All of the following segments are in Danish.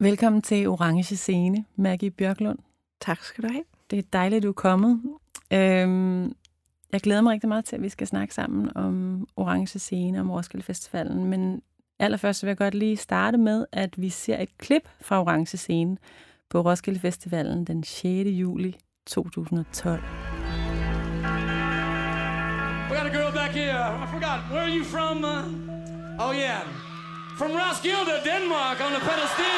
Velkommen til Orange Scene, Maggie Bjørklund. Tak skal du have. Det er dejligt, du er kommet. Øhm, jeg glæder mig rigtig meget til, at vi skal snakke sammen om Orange Scene, om Roskilde Festivalen. Men allerførst vil jeg godt lige starte med, at vi ser et klip fra Orange Scene på Roskilde Festivalen den 6. juli 2012. We got a girl back here. I forgot. Where are you from? Uh, oh, yeah. From Roskilde, Denmark, on the pedestal.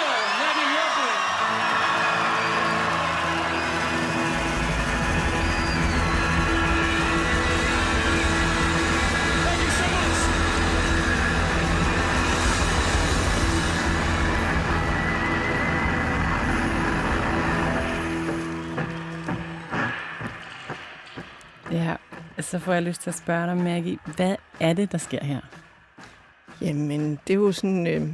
Så får jeg lyst til at spørge dig, Maggie, hvad er det, der sker her? Jamen, det er jo sådan... Øh...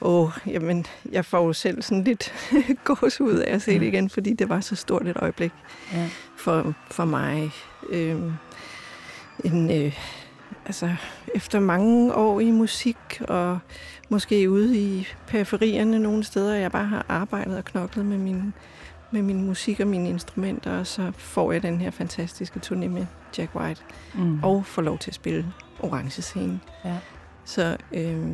Åh, jamen, jeg får jo selv sådan lidt gås ud af at se det igen, fordi det var så stort et øjeblik Ja. for, for mig. Øh, en, øh, altså, efter mange år i musik, og måske ude i periferierne nogle steder, jeg bare har arbejdet og knoklet med min, med min musik og mine instrumenter, og så får jeg den her fantastiske turné med Jack White, Mm. og får lov til at spille Orange Scene. Ja. Så øh,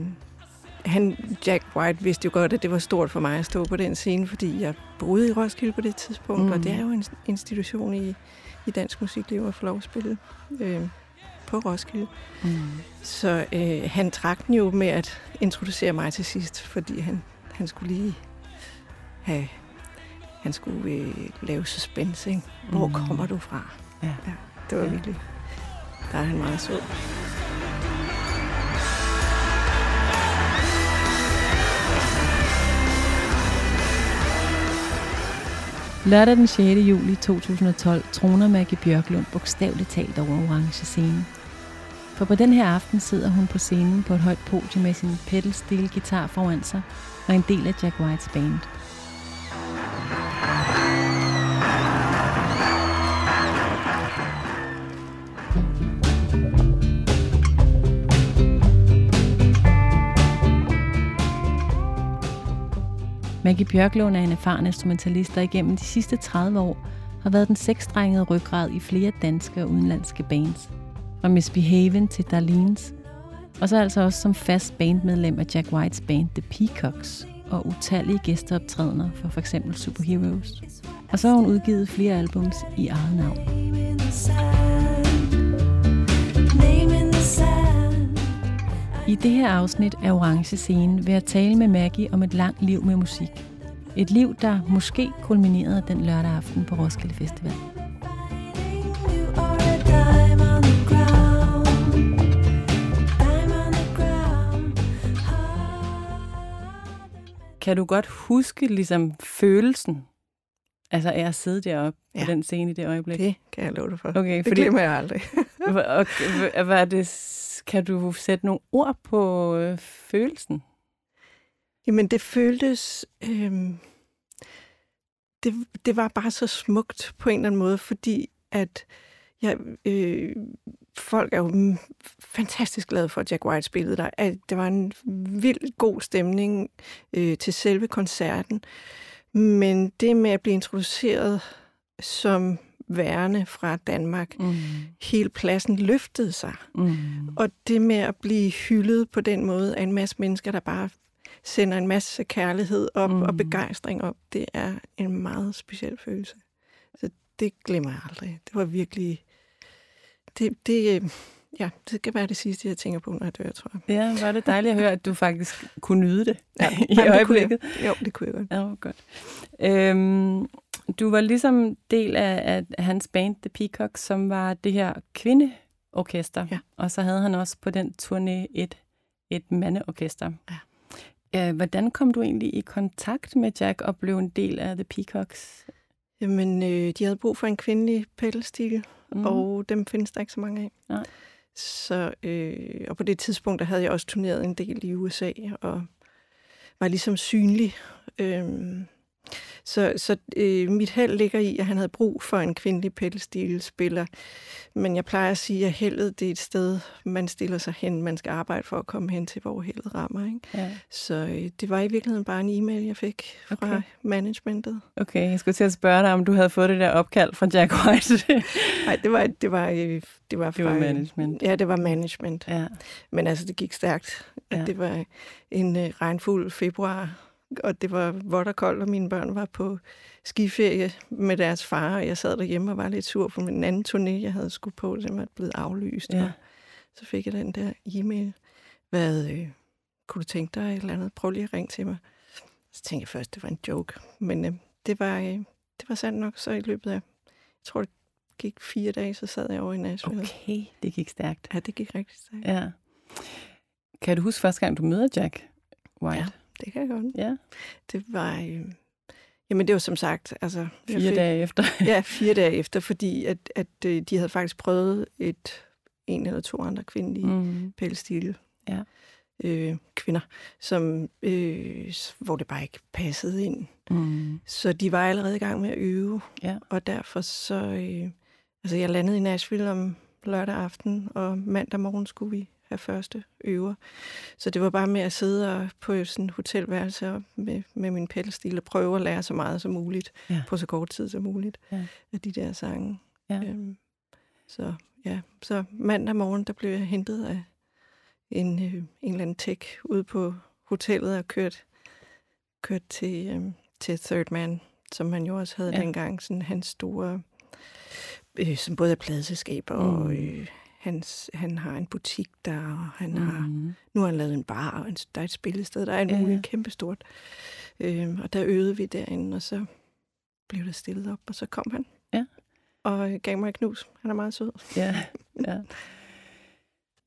han, Jack White vidste jo godt, at det var stort for mig at stå på den scene, fordi jeg boede i Roskilde på det tidspunkt, Mm. mm. og det er jo en institution i, i dansk musikliv at få lov at spille øh, på Roskilde. Mm. Så øh, han trak den jo med at introducere mig til sidst, fordi han, han skulle lige have, han skulle øh, lave suspense, ikke? Hvor Mm. mm. kommer du fra? Ja. ja det var Ja. ja. virkelig, der er han meget sød. Lørdag den 6. juli 2012 troner Maggie Bjørklund bogstaveligt talt over orange scene. For på den her aften sidder hun på scenen på et højt podium med sin pedal steel guitar foran sig og en del af Jack Whites band. Maggie Bjørklund er en erfaren instrumentalist, der igennem de sidste 30 år har været den seksstrengede ryggrad i flere danske og udenlandske bands. Fra Misbehaven til Darlene's. Og så altså også som fast bandmedlem af Jack Whites band The Peacocks og utallige gæsteoptrædener for f.eks. Superheroes. Og så har hun udgivet flere albums i eget navn. I det her afsnit af Orange Scene vil jeg tale med Maggie om et langt liv med musik. Et liv, der måske kulminerede den lørdag aften på Roskilde Festival. Kan du godt huske ligesom følelsen, altså af at sidde deroppe ja. På den scene i det øjeblik? Det kan jeg love dig for. Okay, det fordi- glemmer jeg aldrig. Og, og, hvad er det, kan du sætte nogle ord på øh, følelsen? Jamen, det føltes... Øh, det, det var bare så smukt på en eller anden måde, fordi at jeg, øh, folk er jo fantastisk glade for, at Jack White spillede der. At det var en vild god stemning øh, til selve koncerten. Men det med at blive introduceret som værende fra Danmark, Mm. hele pladsen løftede sig. Mm. Og det med at blive hyldet på den måde af en masse mennesker, der bare sender en masse kærlighed op Mm. og begejstring op, det er en meget speciel følelse. Så det glemmer jeg aldrig. Det var virkelig... Det, det, øh, ja, det kan være det sidste, jeg tænker på, når jeg dør, tror jeg. Ja, var det dejligt at høre, at du faktisk kunne nyde det Ja, i jamen, det øjeblikket. Jeg. Jo, det kunne jeg godt. Ja, godt. Øhm, du var ligesom del af, af hans band, The Peacocks, som var det her kvindeorkester. Ja. Og så havde han også på den turné et, et mandeorkester. Ja. Hvordan kom du egentlig i kontakt med Jack og blev en del af The Peacocks? Jamen, øh, de havde brug for en kvindelig pedalstil, mm. og dem findes der ikke så mange af. Nej. Så, øh, og på det tidspunkt, der havde jeg også turneret en del i USA, og var ligesom synlig. Øh, så, så øh, mit held ligger i, at han havde brug for en kvindelig pedalstil-spiller. Men jeg plejer at sige, at heldet det er et sted, man stiller sig hen. Man skal arbejde for at komme hen til, hvor heldet rammer. Ikke? Ja. Så øh, det var i virkeligheden bare en e-mail, jeg fik fra Okay. managementet. Okay, jeg skulle til at spørge dig, om du havde fået det der opkald fra Jack White. Nej, det var, det var, øh, det var, Det var fra, management. Ja, det var management. ja. Men altså, det gik stærkt. Ja. Ja. Det var en øh, regnfuld februar, og det var vådt og koldt, og mine børn var på skiferie med deres far, og jeg sad derhjemme og var lidt sur for min anden turné, jeg havde skulle på, den var blevet aflyst. Ja. Og så fik jeg den der e-mail. Hvad, øh, kunne du tænke dig et eller andet? Prøv lige at ringe til mig. Så tænkte jeg først, det var en joke. Men øh, det, var, øh, det var sandt nok, så i løbet af, jeg tror, det gik fire dage, så sad jeg over i Nashville. Okay, det gik stærkt. Ja, det gik rigtig stærkt. Ja. Kan du huske første gang, du møder Jack White? Ja. Det kan jeg godt. ja. Det var... Øh, jamen, det var som sagt... Altså, Fire dage efter. Ja, fire dage efter, fordi at, at øh, de havde faktisk prøvet et en eller to andre kvindelige mm. Pælstil Ja. øh, kvinder, som, øh, hvor det bare ikke passede ind. Mm. Så de var allerede i gang med at øve, Ja. og derfor så... Øh, altså, jeg landede i Nashville om lørdag aften, og mandag morgen skulle vi have første øver. Så det var bare med at sidde på sådan en hotelværelse og med, med min pælstil og prøve at lære så meget som muligt Ja. på så kort tid som muligt Ja. af de der sange. Ja. Øhm, så ja, så mandag morgen, der blev jeg hentet af en, øh, en eller anden tech ude på hotellet og kørt, kørt til, øh, til Third Man, som man jo også havde Ja. dengang. Sådan hans store, øh, som både er pladeselskaber, mm. og Mm. øh, hans, han har en butik der, og han mm. har, Mm. nu har han lavet en bar, og en, der er et spillested, der er en Ja, ja, ja. muligt kæmpestort. Øh, og der øvede vi derinde, og så blev der stillet op, og så kom han. Ja. Og gav mig et knus. Han er meget sød. Ja, ja.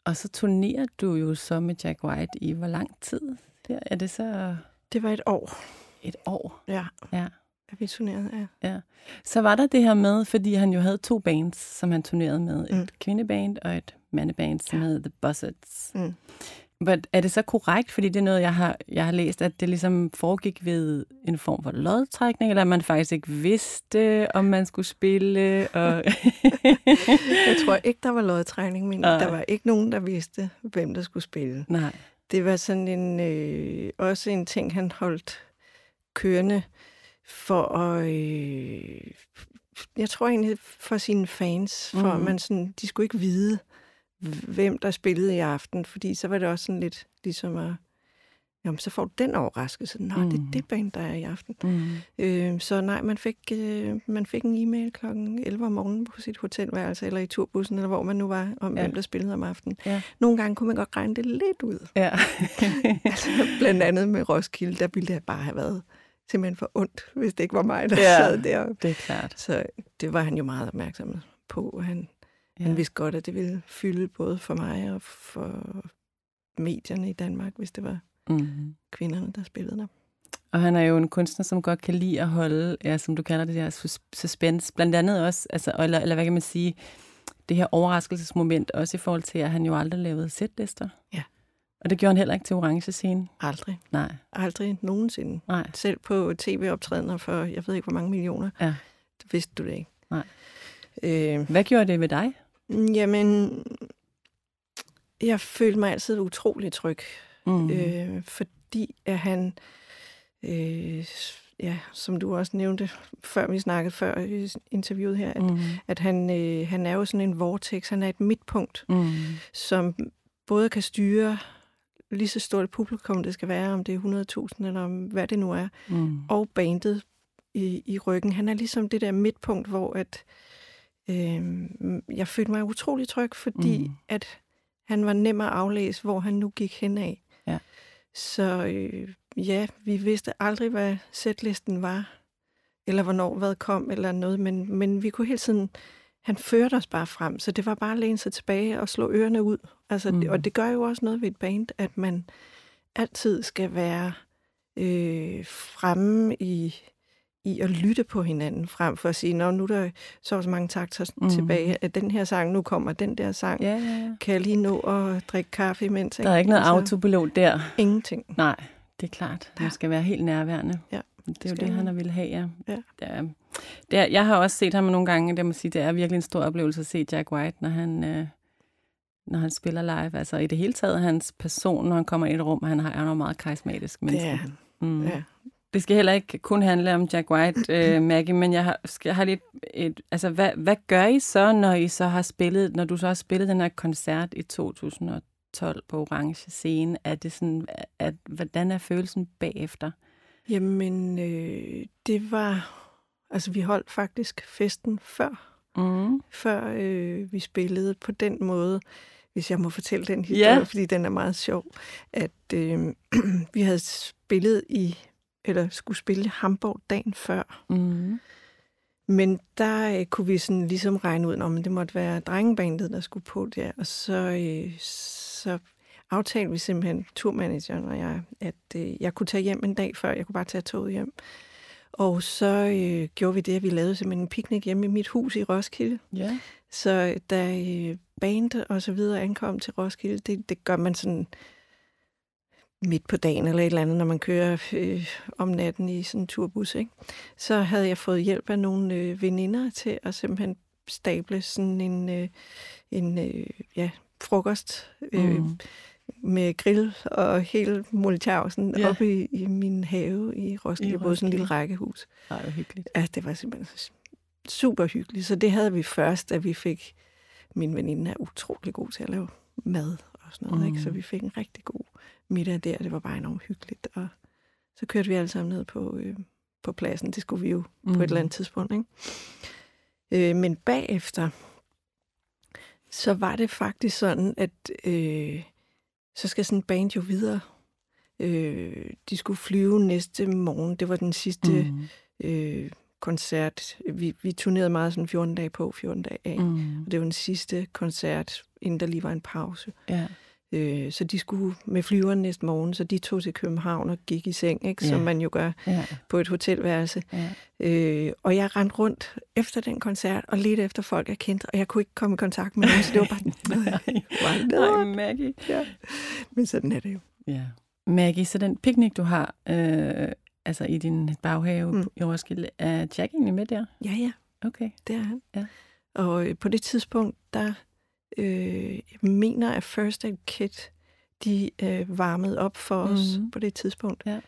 Og så turnerer du jo så med Jack White i hvor lang tid? Der er det så Det var et år, et år? ja, Ja. At vi turnerede. Ja. Så var der det her med, fordi han jo havde to bands, som han turnerede med. Et Mm. kvindeband og et mandeband, som Ja. hed The Buzzards. Mm. Men er det så korrekt, fordi det er noget, jeg har, jeg har læst, at det ligesom foregik ved en form for lodtrækning, eller at man faktisk ikke vidste, om man skulle spille? Og Jeg tror ikke, der var lodtrækning, men Nej. der var ikke nogen, der vidste, hvem der skulle spille. Nej. Det var sådan en, øh, også en ting, han holdt kørende for at... Øh, jeg tror egentlig for sine fans, for mm. man sådan, de skulle ikke vide, hvem der spillede i aften, fordi så var det også sådan lidt ligesom at, jamen så får du den overraskelse. Nå, mm. det er Mhm. det band, der er i aften. Mm. Øh, så nej, man fik, øh, man fik en e-mail klokken 11 om morgenen på sit hotelværelse, eller i turbussen, eller hvor man nu var, om ja. hvem der spillede om aftenen. Ja. Nogle gange kunne man godt regne det lidt ud. Ja. Altså, blandt andet med Roskilde, der ville det bare have været simpelthen for ondt, hvis det ikke var mig, der Ja. sad deroppe. det er klart. Så det var han jo meget opmærksom på. Han, ja. han vidste godt, at det ville fylde både for mig og for medierne i Danmark, hvis det var Mm. kvinderne, der spillede der. Og han er jo en kunstner, som godt kan lide at holde, ja, som du kalder det der sus- suspense. Blandt andet også, altså, eller, eller hvad kan man sige, det her overraskelsesmoment, også i forhold til, at han jo aldrig lavede sætlister. Ja. Og det gjorde han heller ikke til orange scene. Aldrig. Nej, Aldrig nogensinde. nej. Selv på tv-optrædener for, jeg ved ikke, hvor mange millioner. Ja. Det vidste du det ikke. Nej. Øh, Hvad gjorde det ved dig? jamen, jeg følte mig altid utrolig tryg. Mm. øh, fordi at han, øh, ja, som du også nævnte, før vi snakkede før i interviewet her, at, mm. at han, øh, han er jo sådan en vortex, han er et midtpunkt, Mm. som både kan styre lige så stort et publikum, det skal være, om det er 100.000 eller om hvad det nu er, Mm. og bandet i, i ryggen. Han er ligesom det der midtpunkt, hvor at, øh, jeg følte mig utrolig tryg, fordi Mm. mm. at han var nem at aflæse, hvor han nu gik hen af. Ja. Så øh, ja, vi vidste aldrig, hvad sætlisten var, eller hvornår hvad kom, eller noget, men, men vi kunne hele tiden, han førte os bare frem, så det var bare at læne sig tilbage og slå ørerne ud. Altså, Mm. Og det gør jo også noget ved et band, at man altid skal være øh, fremme i, i at lytte på hinanden, frem for at sige, Nå, nu er der så så mange takter Mm. tilbage af den her sang, nu kommer den der sang. Ja, ja, ja. Kan jeg lige nå at drikke kaffe imens? Der er ikke noget autopilot der. Ingenting. Nej, det er klart. Man skal være helt nærværende. Ja. Det er jo det, han ville have, ja. Ja. Er, det er, jeg har også set ham nogle gange, det må sige, det er virkelig en stor oplevelse at se Jack White, når han, øh, når han spiller live. Altså i det hele taget, hans person, når han kommer ind i et rum, han har- er jo meget karismatisk menneske. Det er han. Mm. Ja. Det skal heller ikke kun handle om Jack White, øh, Maggie, men jeg har, jeg har lidt et, altså, hvad, hvad gør I så, når I så har spillet, når du så har spillet den her koncert i 2012 på Orange Scene? Er det sådan, at, hvordan er følelsen bagefter? Jamen, øh, det var... Altså, vi holdt faktisk festen før, Mm. før øh, vi spillede på den måde, hvis jeg må fortælle den historie, Ja. fordi den er meget sjov, at øh, vi havde spillet i, eller skulle spille Hamburg dagen før, Mm. men der øh, kunne vi sådan ligesom regne ud, om det måtte være drengebandet, der skulle på der, og så, øh, så aftalte vi simpelthen, turmanageren og jeg, at øh, jeg kunne tage hjem en dag før, jeg kunne bare tage toget hjem. Og så øh, gjorde vi det, at vi lavede simpelthen en picnic hjemme i mit hus i Roskilde. Ja. Så da øh, band og så videre ankom til Roskilde, det, det gør man sådan midt på dagen eller et eller andet, når man kører øh, om natten i sådan en turbus. Ikke? Så havde jeg fået hjælp af nogle øh, veninder til at simpelthen stable sådan en, øh, en øh, ja, frokost øh, Mm. Med grill og hele Molitausen Ja. oppe i, i min have i Roskilde. I boede sådan en lille rækkehus. Det er jo hyggeligt. Ja, det var simpelthen super hyggeligt. Så det havde vi først, da vi fik... Min veninde er utrolig god til at lave mad og sådan noget, mm. ikke? Så Mm. vi fik en rigtig god middag der. Det var bare enormt hyggeligt. Og så kørte vi alle sammen ned på, øh, på pladsen. Det skulle vi jo mm. på et eller andet tidspunkt, ikke? Øh, men bagefter, så var det faktisk sådan, at øh, så skal sådan en band jo videre. Øh, de skulle flyve næste morgen. Det var den sidste Mm. øh, koncert. Vi, vi turnerede meget sådan 14 dage på, 14 dage af. Mm. Og det var den sidste koncert, inden der lige var en pause. Ja. Øh, så de skulle med flyveren næste morgen, så de tog til København og gik i seng, ikke? som Ja. man jo gør Ja. på et hotelværelse. Ja. Øh, og jeg rendte rundt efter den koncert og ledte efter folk, jeg kendte, og jeg kunne ikke komme i kontakt med nogen, så det var bare... Nej, nederen. Maggie. ja. Men sådan er det jo. Ja. Maggie, så den picnic, du har øh, altså i din baghave mm. Mm. i Roskilde, er Jack egentlig med der? Ja, ja. Okay. Det er han. Ja. Og øh, på det tidspunkt, der øh, jeg mener, at First Aid Kit, de øh, varmede op for os Mhm. på det tidspunkt. Ja.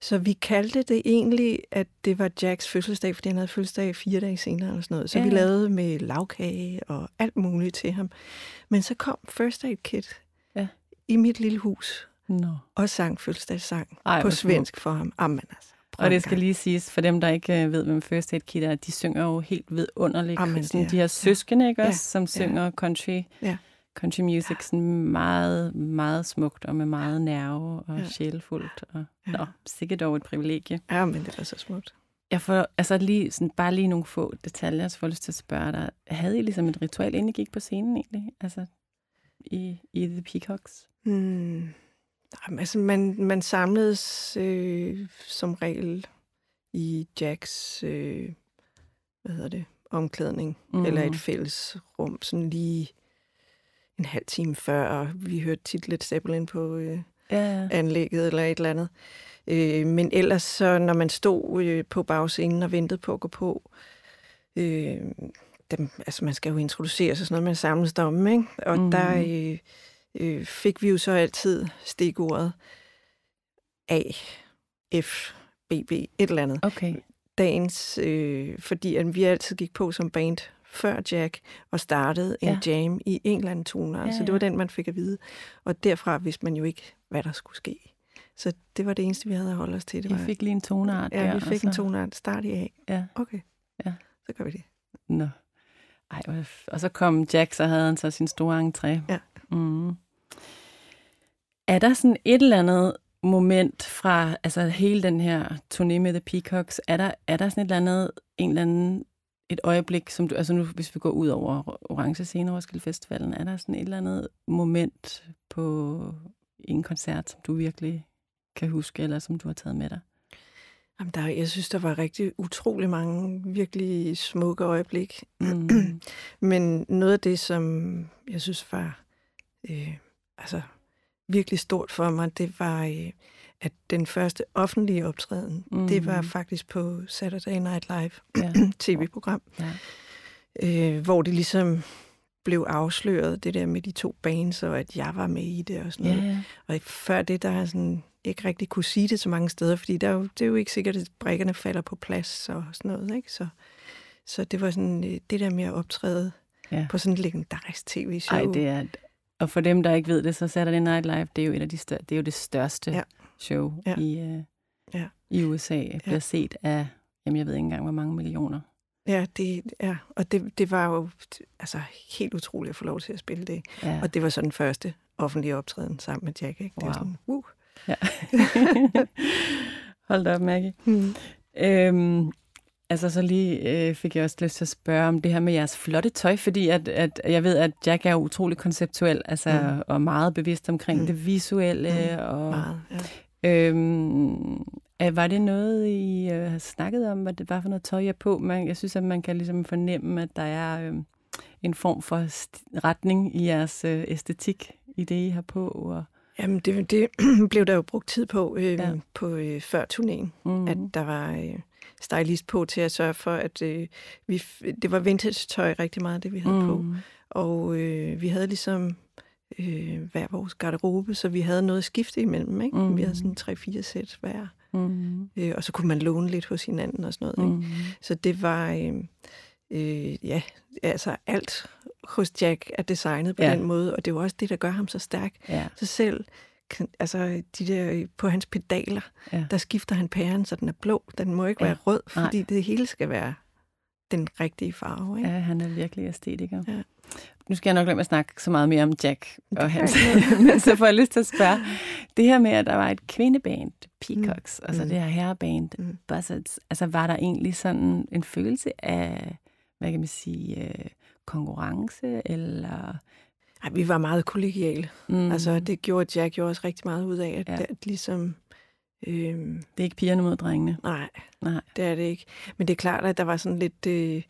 Så vi kaldte det egentlig, at det var Jacks fødselsdag, fordi han havde fødselsdag fire dage senere eller sådan noget. Så Ja, vi lavede med lavkage og alt muligt til ham. Men så kom First Aid Kit Ja. i mit lille hus Nå. og sang fødselsdagssang Ej, på svensk for ham. Jamen altså. Og det skal lige siges, for dem, der ikke øh, ved, hvem First Aid Kit er, de synger jo helt vidunderligt. Amen, sådan, er- de her søskende, ikke Ja. også, som synger country, Ja. country music sådan meget, meget smukt og med meget nerve og Ja. sjælfuldt. Og, Ja. Nå, sikkert dog et privilegie. Ja, men det var så smukt. Jeg får altså lige, sådan, bare lige nogle få detaljer, så får jeg lyst til at spørge dig. Havde I ligesom et ritual, inden I gik på scenen egentlig? Altså i, i The Peacocks? Hmm. Jamen, altså, man, man samledes øh, som regel i Jacks, øh, hvad hedder det, omklædning, mm. eller et fælles rum, sådan lige en halv time før, og vi hørte tit lidt Zeppelin på øh, Ja, anlægget eller et eller andet. Øh, men ellers så, når man stod øh, på bagscenen og ventede på at gå på, øh, dem, altså man skal jo introducere sig sådan noget, man samles om, ikke? Og Mhm. mm. der øh, øh, fik vi jo så altid stikordet A, F, BB, et eller andet. okay. Dagens, øh, fordi at vi altid gik på som band før Jack og startede en Ja. jam i en eller anden tone. Ja, Altså, det ja. var den, man fik at vide. Og derfra vidste man jo ikke, hvad der skulle ske. Så det var det eneste, vi havde at holde os til. Det I var, fik lige en tonart ja, der. vi og fik en så- tonart. Start i A. Ja. Okay. Ja. Så gør vi det. Nå. Ej, og så kom Jack, så havde han så sin store entré. Ja. Mm. Er der sådan et eller andet moment fra altså hele den her turné med The Peacocks, er der, er der sådan et eller andet, en eller anden, et øjeblik, som du, altså nu, hvis vi går ud over Orange Scene Roskilde Festivalen, er der sådan et eller andet moment på en koncert, som du virkelig kan huske, eller som du har taget med dig? Jamen, der, jeg synes, der var rigtig utrolig mange virkelig smukke øjeblik. Mm. Men noget af det, som jeg synes var øh, altså, virkelig stort for mig, det var, øh, at den første offentlige optræden, mm. det var Mhm. faktisk på Saturday Night Live, Ja. tv-program, Ja. øh, hvor det ligesom blev afsløret, det der med de to bands, og at jeg var med i det og sådan Ja, noget. ja. Og før det, der har sådan ikke rigtig kunne sige det så mange steder, fordi der er jo, det er jo ikke sikkert, at brækkerne falder på plads og sådan noget. Ikke? Så, så det var sådan øh, det der med at optræde Ja. på sådan et legendarisk tv-show. Ej, det er... Og for dem, der ikke ved det, så Saturday Night Live, det er jo, et af de større, det, er jo det største Ja. show Ja. i, uh, Ja. i USA. Det bliver set af, jamen jeg ved ikke engang, hvor mange millioner. Ja, det, ja. og det, det var jo altså, helt utroligt at få lov til at spille det. Ja. Og det var så den første offentlige optræden sammen med Jack. Ikke? Det Wow. var sådan, uh. Ja. Hold da op, Maggie. Hmm. Øhm, altså så lige øh, fik jeg også lyst til at spørge om det her med jeres flotte tøj, fordi at, at jeg ved, at Jack er utrolig konceptuel, altså Mm. og meget bevidst omkring Mm. det visuelle. Og, Meget, ja. øhm, var det noget, I øh, har snakket om, hvad det var for noget tøj, er på? Man, jeg synes, at man kan ligesom fornemme, at der er øh, en form for retning i jeres øh, æstetik i det, I har på. Og, Jamen, det, det blev der jo brugt tid på, øh, ja. på øh, før turnéen. mm, at der var øh, stylist på til at sørge for, at øh, vi, det var vintage-tøj rigtig meget, det vi havde mm. på. Og øh, vi havde ligesom øh, hver vores garderobe, så vi havde noget at skifte imellem. Ikke? Mm. Vi havde sådan tre-fire sæt hver. mm, Øh, og så kunne man låne lidt hos hinanden og sådan noget. Ikke? mm, Så det var, øh, øh, ja, altså alt hos Jack er designet på Ja. den måde, og det er jo også det, der gør ham så stærk. ja, Så selv, altså de der på hans pedaler, Ja. der skifter han pæren, så den er blå. Den må ikke Ja. være rød, Nej. fordi det hele skal være den rigtige farve. Ikke? Ja, han er virkelig æstetiker. Ja. Nu skal jeg nok med at snakke så meget mere om Jack og hans, men så får jeg lyst til at spørge. Det her med, at der var et kvindeband, Peacocks, mm. og så Mm. det her herreband, mm. Buzzards, altså var der egentlig sådan en følelse af, hvad kan man sige, øh, konkurrence, eller... Ej, vi var meget kollegiale. Mm. Altså, det gjorde Jack jo også rigtig meget ud af, at, Ja. at ligesom... Øhm, Det er ikke pigerne mod drengene. nej, Nej. det er det ikke. Men det er klart, at der var sådan lidt... Øh,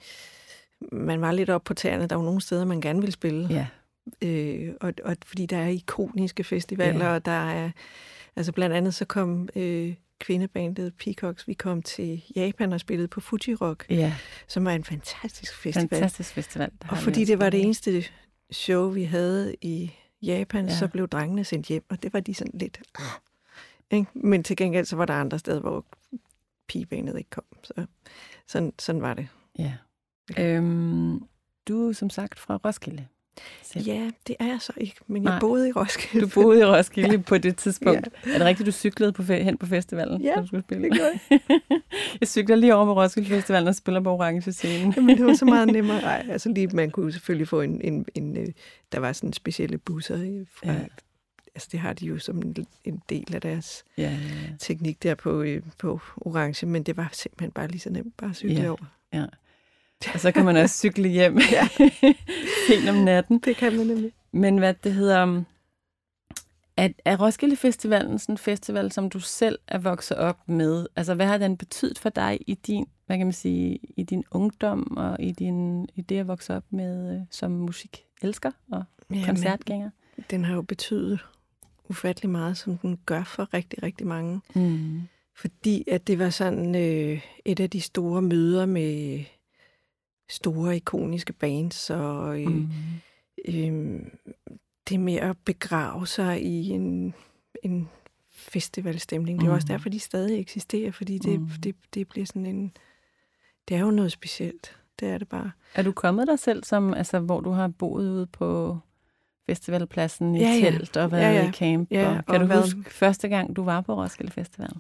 man var lidt op på tæerne. Der var nogle steder, man gerne ville spille. Ja, Øh, og, og fordi der er ikoniske festivaler, Ja. og der er... Altså blandt andet så kom øh, kvindebandet Peacocks, vi kom til Japan og spillede på Fuji Rock, ja. som var en fantastisk festival. fantastisk festival. Og fordi det var det eneste show, vi havde i Japan, Ja. så blev drengene sendt hjem, og det var de sådan lidt... Ikke? Men til gengæld så var der andre steder, hvor pigebanet ikke kom. Så sådan, sådan var det. Ja. Øhm, du er som sagt fra Roskilde. Selv. Ja, det er jeg så ikke, men jeg Nej. boede i Roskilde. Du boede i Roskilde ja. på det tidspunkt. Ja. Er det rigtigt, du cyklede på fe- hen på festivalen? Ja, du skulle spille? det gjorde jeg cykler lige over på Roskilde Festivalen og spiller på Orange Scene. Jamen, det var så meget nemmere. Ej, altså lige, man kunne selvfølgelig få en, en, en øh, der var sådan specielle busser i- fra, Ja. ja. altså det har de jo som en, en del af deres ja, ja, ja. teknik der på, øh, på Orange, men det var simpelthen bare lige så nemt, bare at cykle Ja. over. Og så kan man også cykle hjem Ja. sent om natten. Det kan man nemlig. Men hvad det hedder... Er, er Roskilde Festivalen sådan en festival, som du selv er vokset op med? Altså, hvad har den betydet for dig i din, hvad kan man sige, i din ungdom og i, din, i det at vokse op med øh, som musikelsker og Ja, koncertgænger? den har jo betydet ufattelig meget, som den gør for rigtig, rigtig mange. Mm. Fordi at det var sådan øh, et af de store møder med store ikoniske bands, og øh, Mm. øh, det med at begrave sig i en, en festivalstemning. Det er også Mm. derfor, de stadig eksisterer, fordi det, Mm. det, det bliver sådan en... Det er jo noget specielt. Det er det bare. Er du kommet dig selv, som, altså, hvor du har boet ude på festivalpladsen i Ja, ja. telt og været Ja, ja. i camp? Ja, og, kan og du været- huske første gang, du var på Roskilde Festival?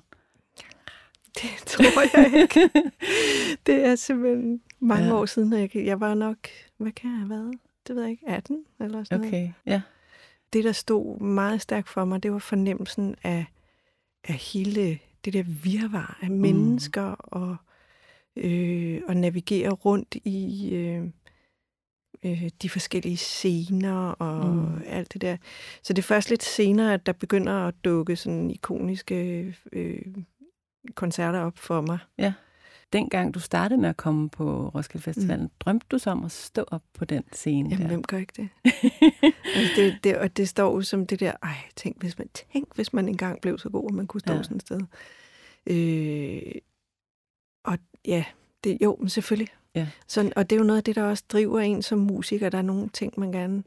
Det tror jeg ikke. det er simpelthen mange Ja. år siden. og Jeg, jeg var nok... Hvad kan jeg have været? Det ved jeg ikke. 18 eller sådan noget. Okay, ja. det, der stod meget stærkt for mig, det var fornemmelsen af, af hele det der virvar af mennesker og øh, og navigere rundt i øh, øh, de forskellige scener og Mm. mm. alt det der. Så det er først lidt senere, at der begynder at dukke sådan ikoniske øh, koncerter op for mig. Ja. dengang du startede med at komme på Roskilde Festivalen, mm. drømte du så om at stå op på den scene Jamen, der? hvem gør ikke det? altså, det, det? Og det står jo som det der, ej, tænk hvis man, tænk, hvis man engang blev så god, at man kunne stå ja. sådan et sted. Øh, og ja, det, jo, men selvfølgelig. Ja. Sådan, og det er jo noget af det, der også driver en som musiker. Der er nogle ting, man gerne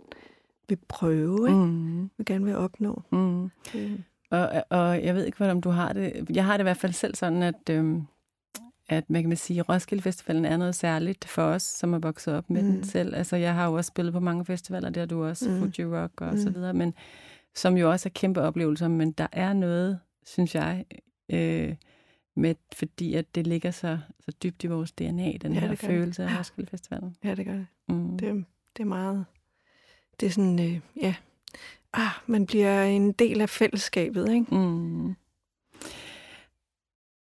vil prøve, ikke? Mm. man gerne vil opnå. Mm. Øh. Og, og jeg ved ikke, hvordan du har det. Jeg har det i hvert fald selv sådan, at, øhm, at man kan sige, at Roskilde Festivalen er noget særligt for os, som er vokset op med mm. den selv. Altså, jeg har jo også spillet på mange festivaler, der du også, mm. Fuji Rock og mm. så videre, men som jo også er kæmpe oplevelser, men der er noget, synes jeg, øh, med, fordi at det ligger så, så dybt i vores DNA, den Ja, her følelse det. af Roskilde Festivalen. Ja, det gør det. Mm. Det, det er meget... Det er sådan, øh, ja... Ah, man bliver en del af fællesskabet, ikke? Mm.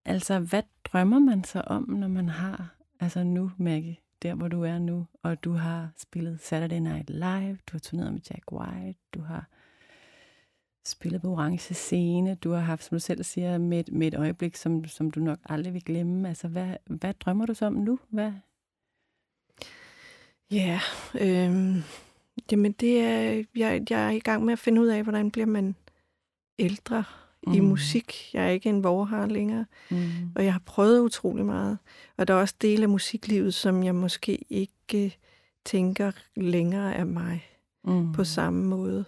Altså, hvad drømmer man så om, når man har, altså nu, Maggie, der hvor du er nu, og du har spillet Saturday Night Live, du har turneret med Jack White, du har spillet på Orange Scene, du har haft, som du selv siger, med, et- med et øjeblik, som, som du nok aldrig vil glemme. Altså, hvad, hvad drømmer du så om nu? Hvad? Ja, øhm, jamen det er, jeg, jeg er i gang med at finde ud af, hvordan bliver man ældre mm. i musik. Jeg er ikke en vorhar længere, Mm. og jeg har prøvet utrolig meget. Og der er også dele af musiklivet, som jeg måske ikke tænker længere af mig Mm. på samme måde.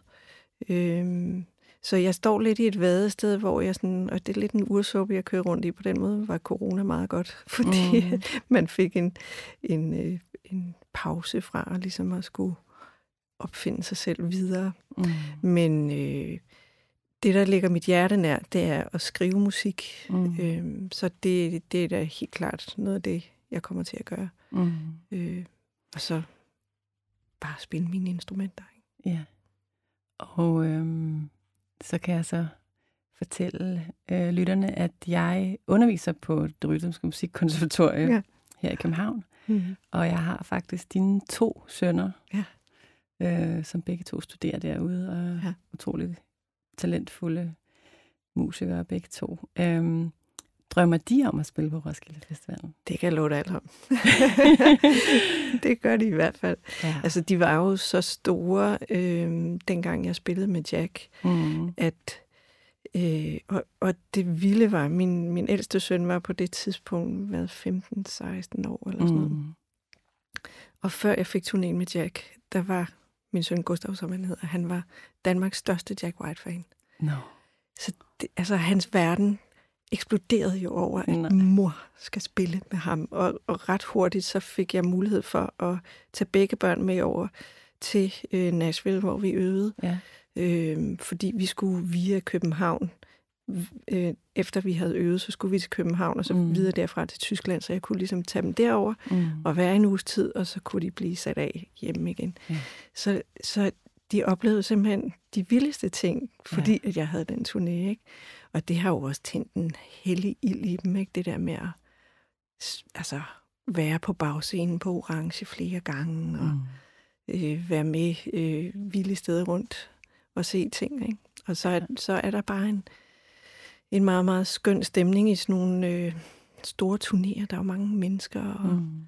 Øhm, så jeg står lidt i et vadested, hvor jeg sådan, og det er lidt en ursuppe, jeg kører rundt i. På den måde var corona meget godt, fordi Mm. mm. man fik en, en, øh, en pause fra ligesom at skulle opfinde sig selv videre. Mm. Men øh, det, der ligger mit hjerte nær, det er at skrive musik. Mm. Øhm, så det, det er da helt klart noget af det, jeg kommer til at gøre. Mm. Øh, og så bare spille mine instrumenter. Ikke? Ja. Og øhm, så kan jeg så fortælle øh, lytterne, at jeg underviser på det rytmiske musikkonservatorium. Ja. her i København. Mm. Og jeg har faktisk dine to sønner, Ja. Øh, som begge to studerer derude, og ja. Utroligt talentfulde musikere begge to. Øhm, drømmer de om at spille på Roskilde Festivalen? Det kan jeg love dig alt om. det gør de i hvert fald. Ja. Altså, de var jo så store, øh, dengang jeg spillede med Jack, Mm. at øh, og, og det vilde var, min, min ældste søn var på det tidspunkt hvad, 15-16 år eller sådan noget. Mm. Og før jeg fik turnéen med Jack, der var min søn Gustav, som han hedder, han var Danmarks største Jack White-fan. No. Så det, altså, hans verden eksploderede jo over, at Nej. Mor skal spille med ham. Og, og ret hurtigt så fik jeg mulighed for at tage begge børn med over til øh, Nashville, hvor vi øvede. Ja. Øh, fordi vi skulle via København. Øh, efter vi havde øvet, så skulle vi til København, og så Mm. videre derfra til Tyskland, så jeg kunne ligesom tage dem derover Mm. og være en uges tid, og så kunne de blive sat af hjemme igen. Ja. Så, så de oplevede simpelthen de vildeste ting, fordi ja. at jeg havde den turné. Ikke? Og det har jo også tændt en hellig ild i dem, ikke? det der med at altså, være på bagscenen på Orange flere gange, og Mm. øh, være med øh, vilde steder rundt og se ting. Ikke? Og så er, så er der bare en, en meget, meget skøn stemning i sådan nogle øh, store turnéer. Der er jo mange mennesker, og Mm.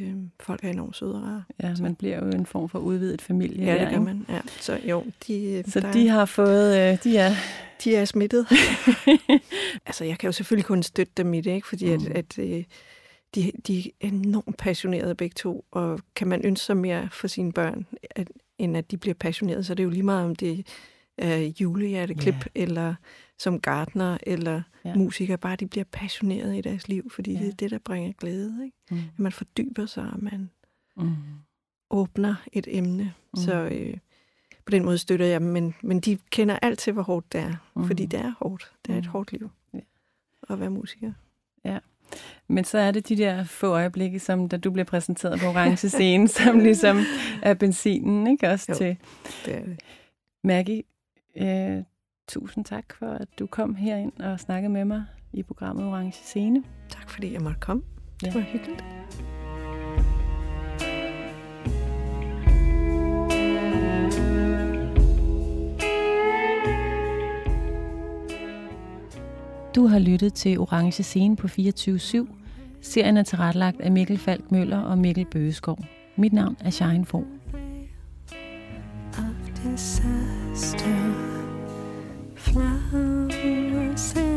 øh, folk er enormt søde og rare. Ja, man bliver jo en form for udvidet familie. Ja, der, det gør ikke? man. Ja. Så jo, de, øh, Så der, de har fået, øh, de er... de er smittet. altså, jeg kan jo selvfølgelig kun støtte dem i det, ikke? fordi Mm. at, at øh, de, de er enormt passionerede begge to, og kan man ønske sig mere for sine børn, at, end at de bliver passionerede, så er det jo lige meget, om det er julehjerteklip, Ja. yeah. eller som gartner, eller Ja. ja. musiker, bare de bliver passionerede i deres liv, fordi Ja. ja. det er det, der bringer glæde. Ikke? Mm. At man fordyber sig, og man Mm. åbner et emne. Mm. Så øh, på den måde støtter jeg dem, men, men de kender alt til, hvor hårdt det er. Mm. Fordi det er hårdt. Det er et Mm. hårdt liv Ja. at være musiker. Men så er det de der få øjeblikke, som da du bliver præsenteret på orange scene, som ligesom er benzinen, ikke? Også Jo. til Det er det. Maggie. Øh, tusind tak for, at du kom herind og snakkede med mig i programmet Orange Scene. Tak fordi jeg måtte komme. Det Ja. var hyggeligt. Du har lyttet til Orange Scene på 24-7. Serien er tilrettelagt af Mikkel Falk Møller og Mikkel Bøgeskov. Mit navn er Shine Fogh. still flowers.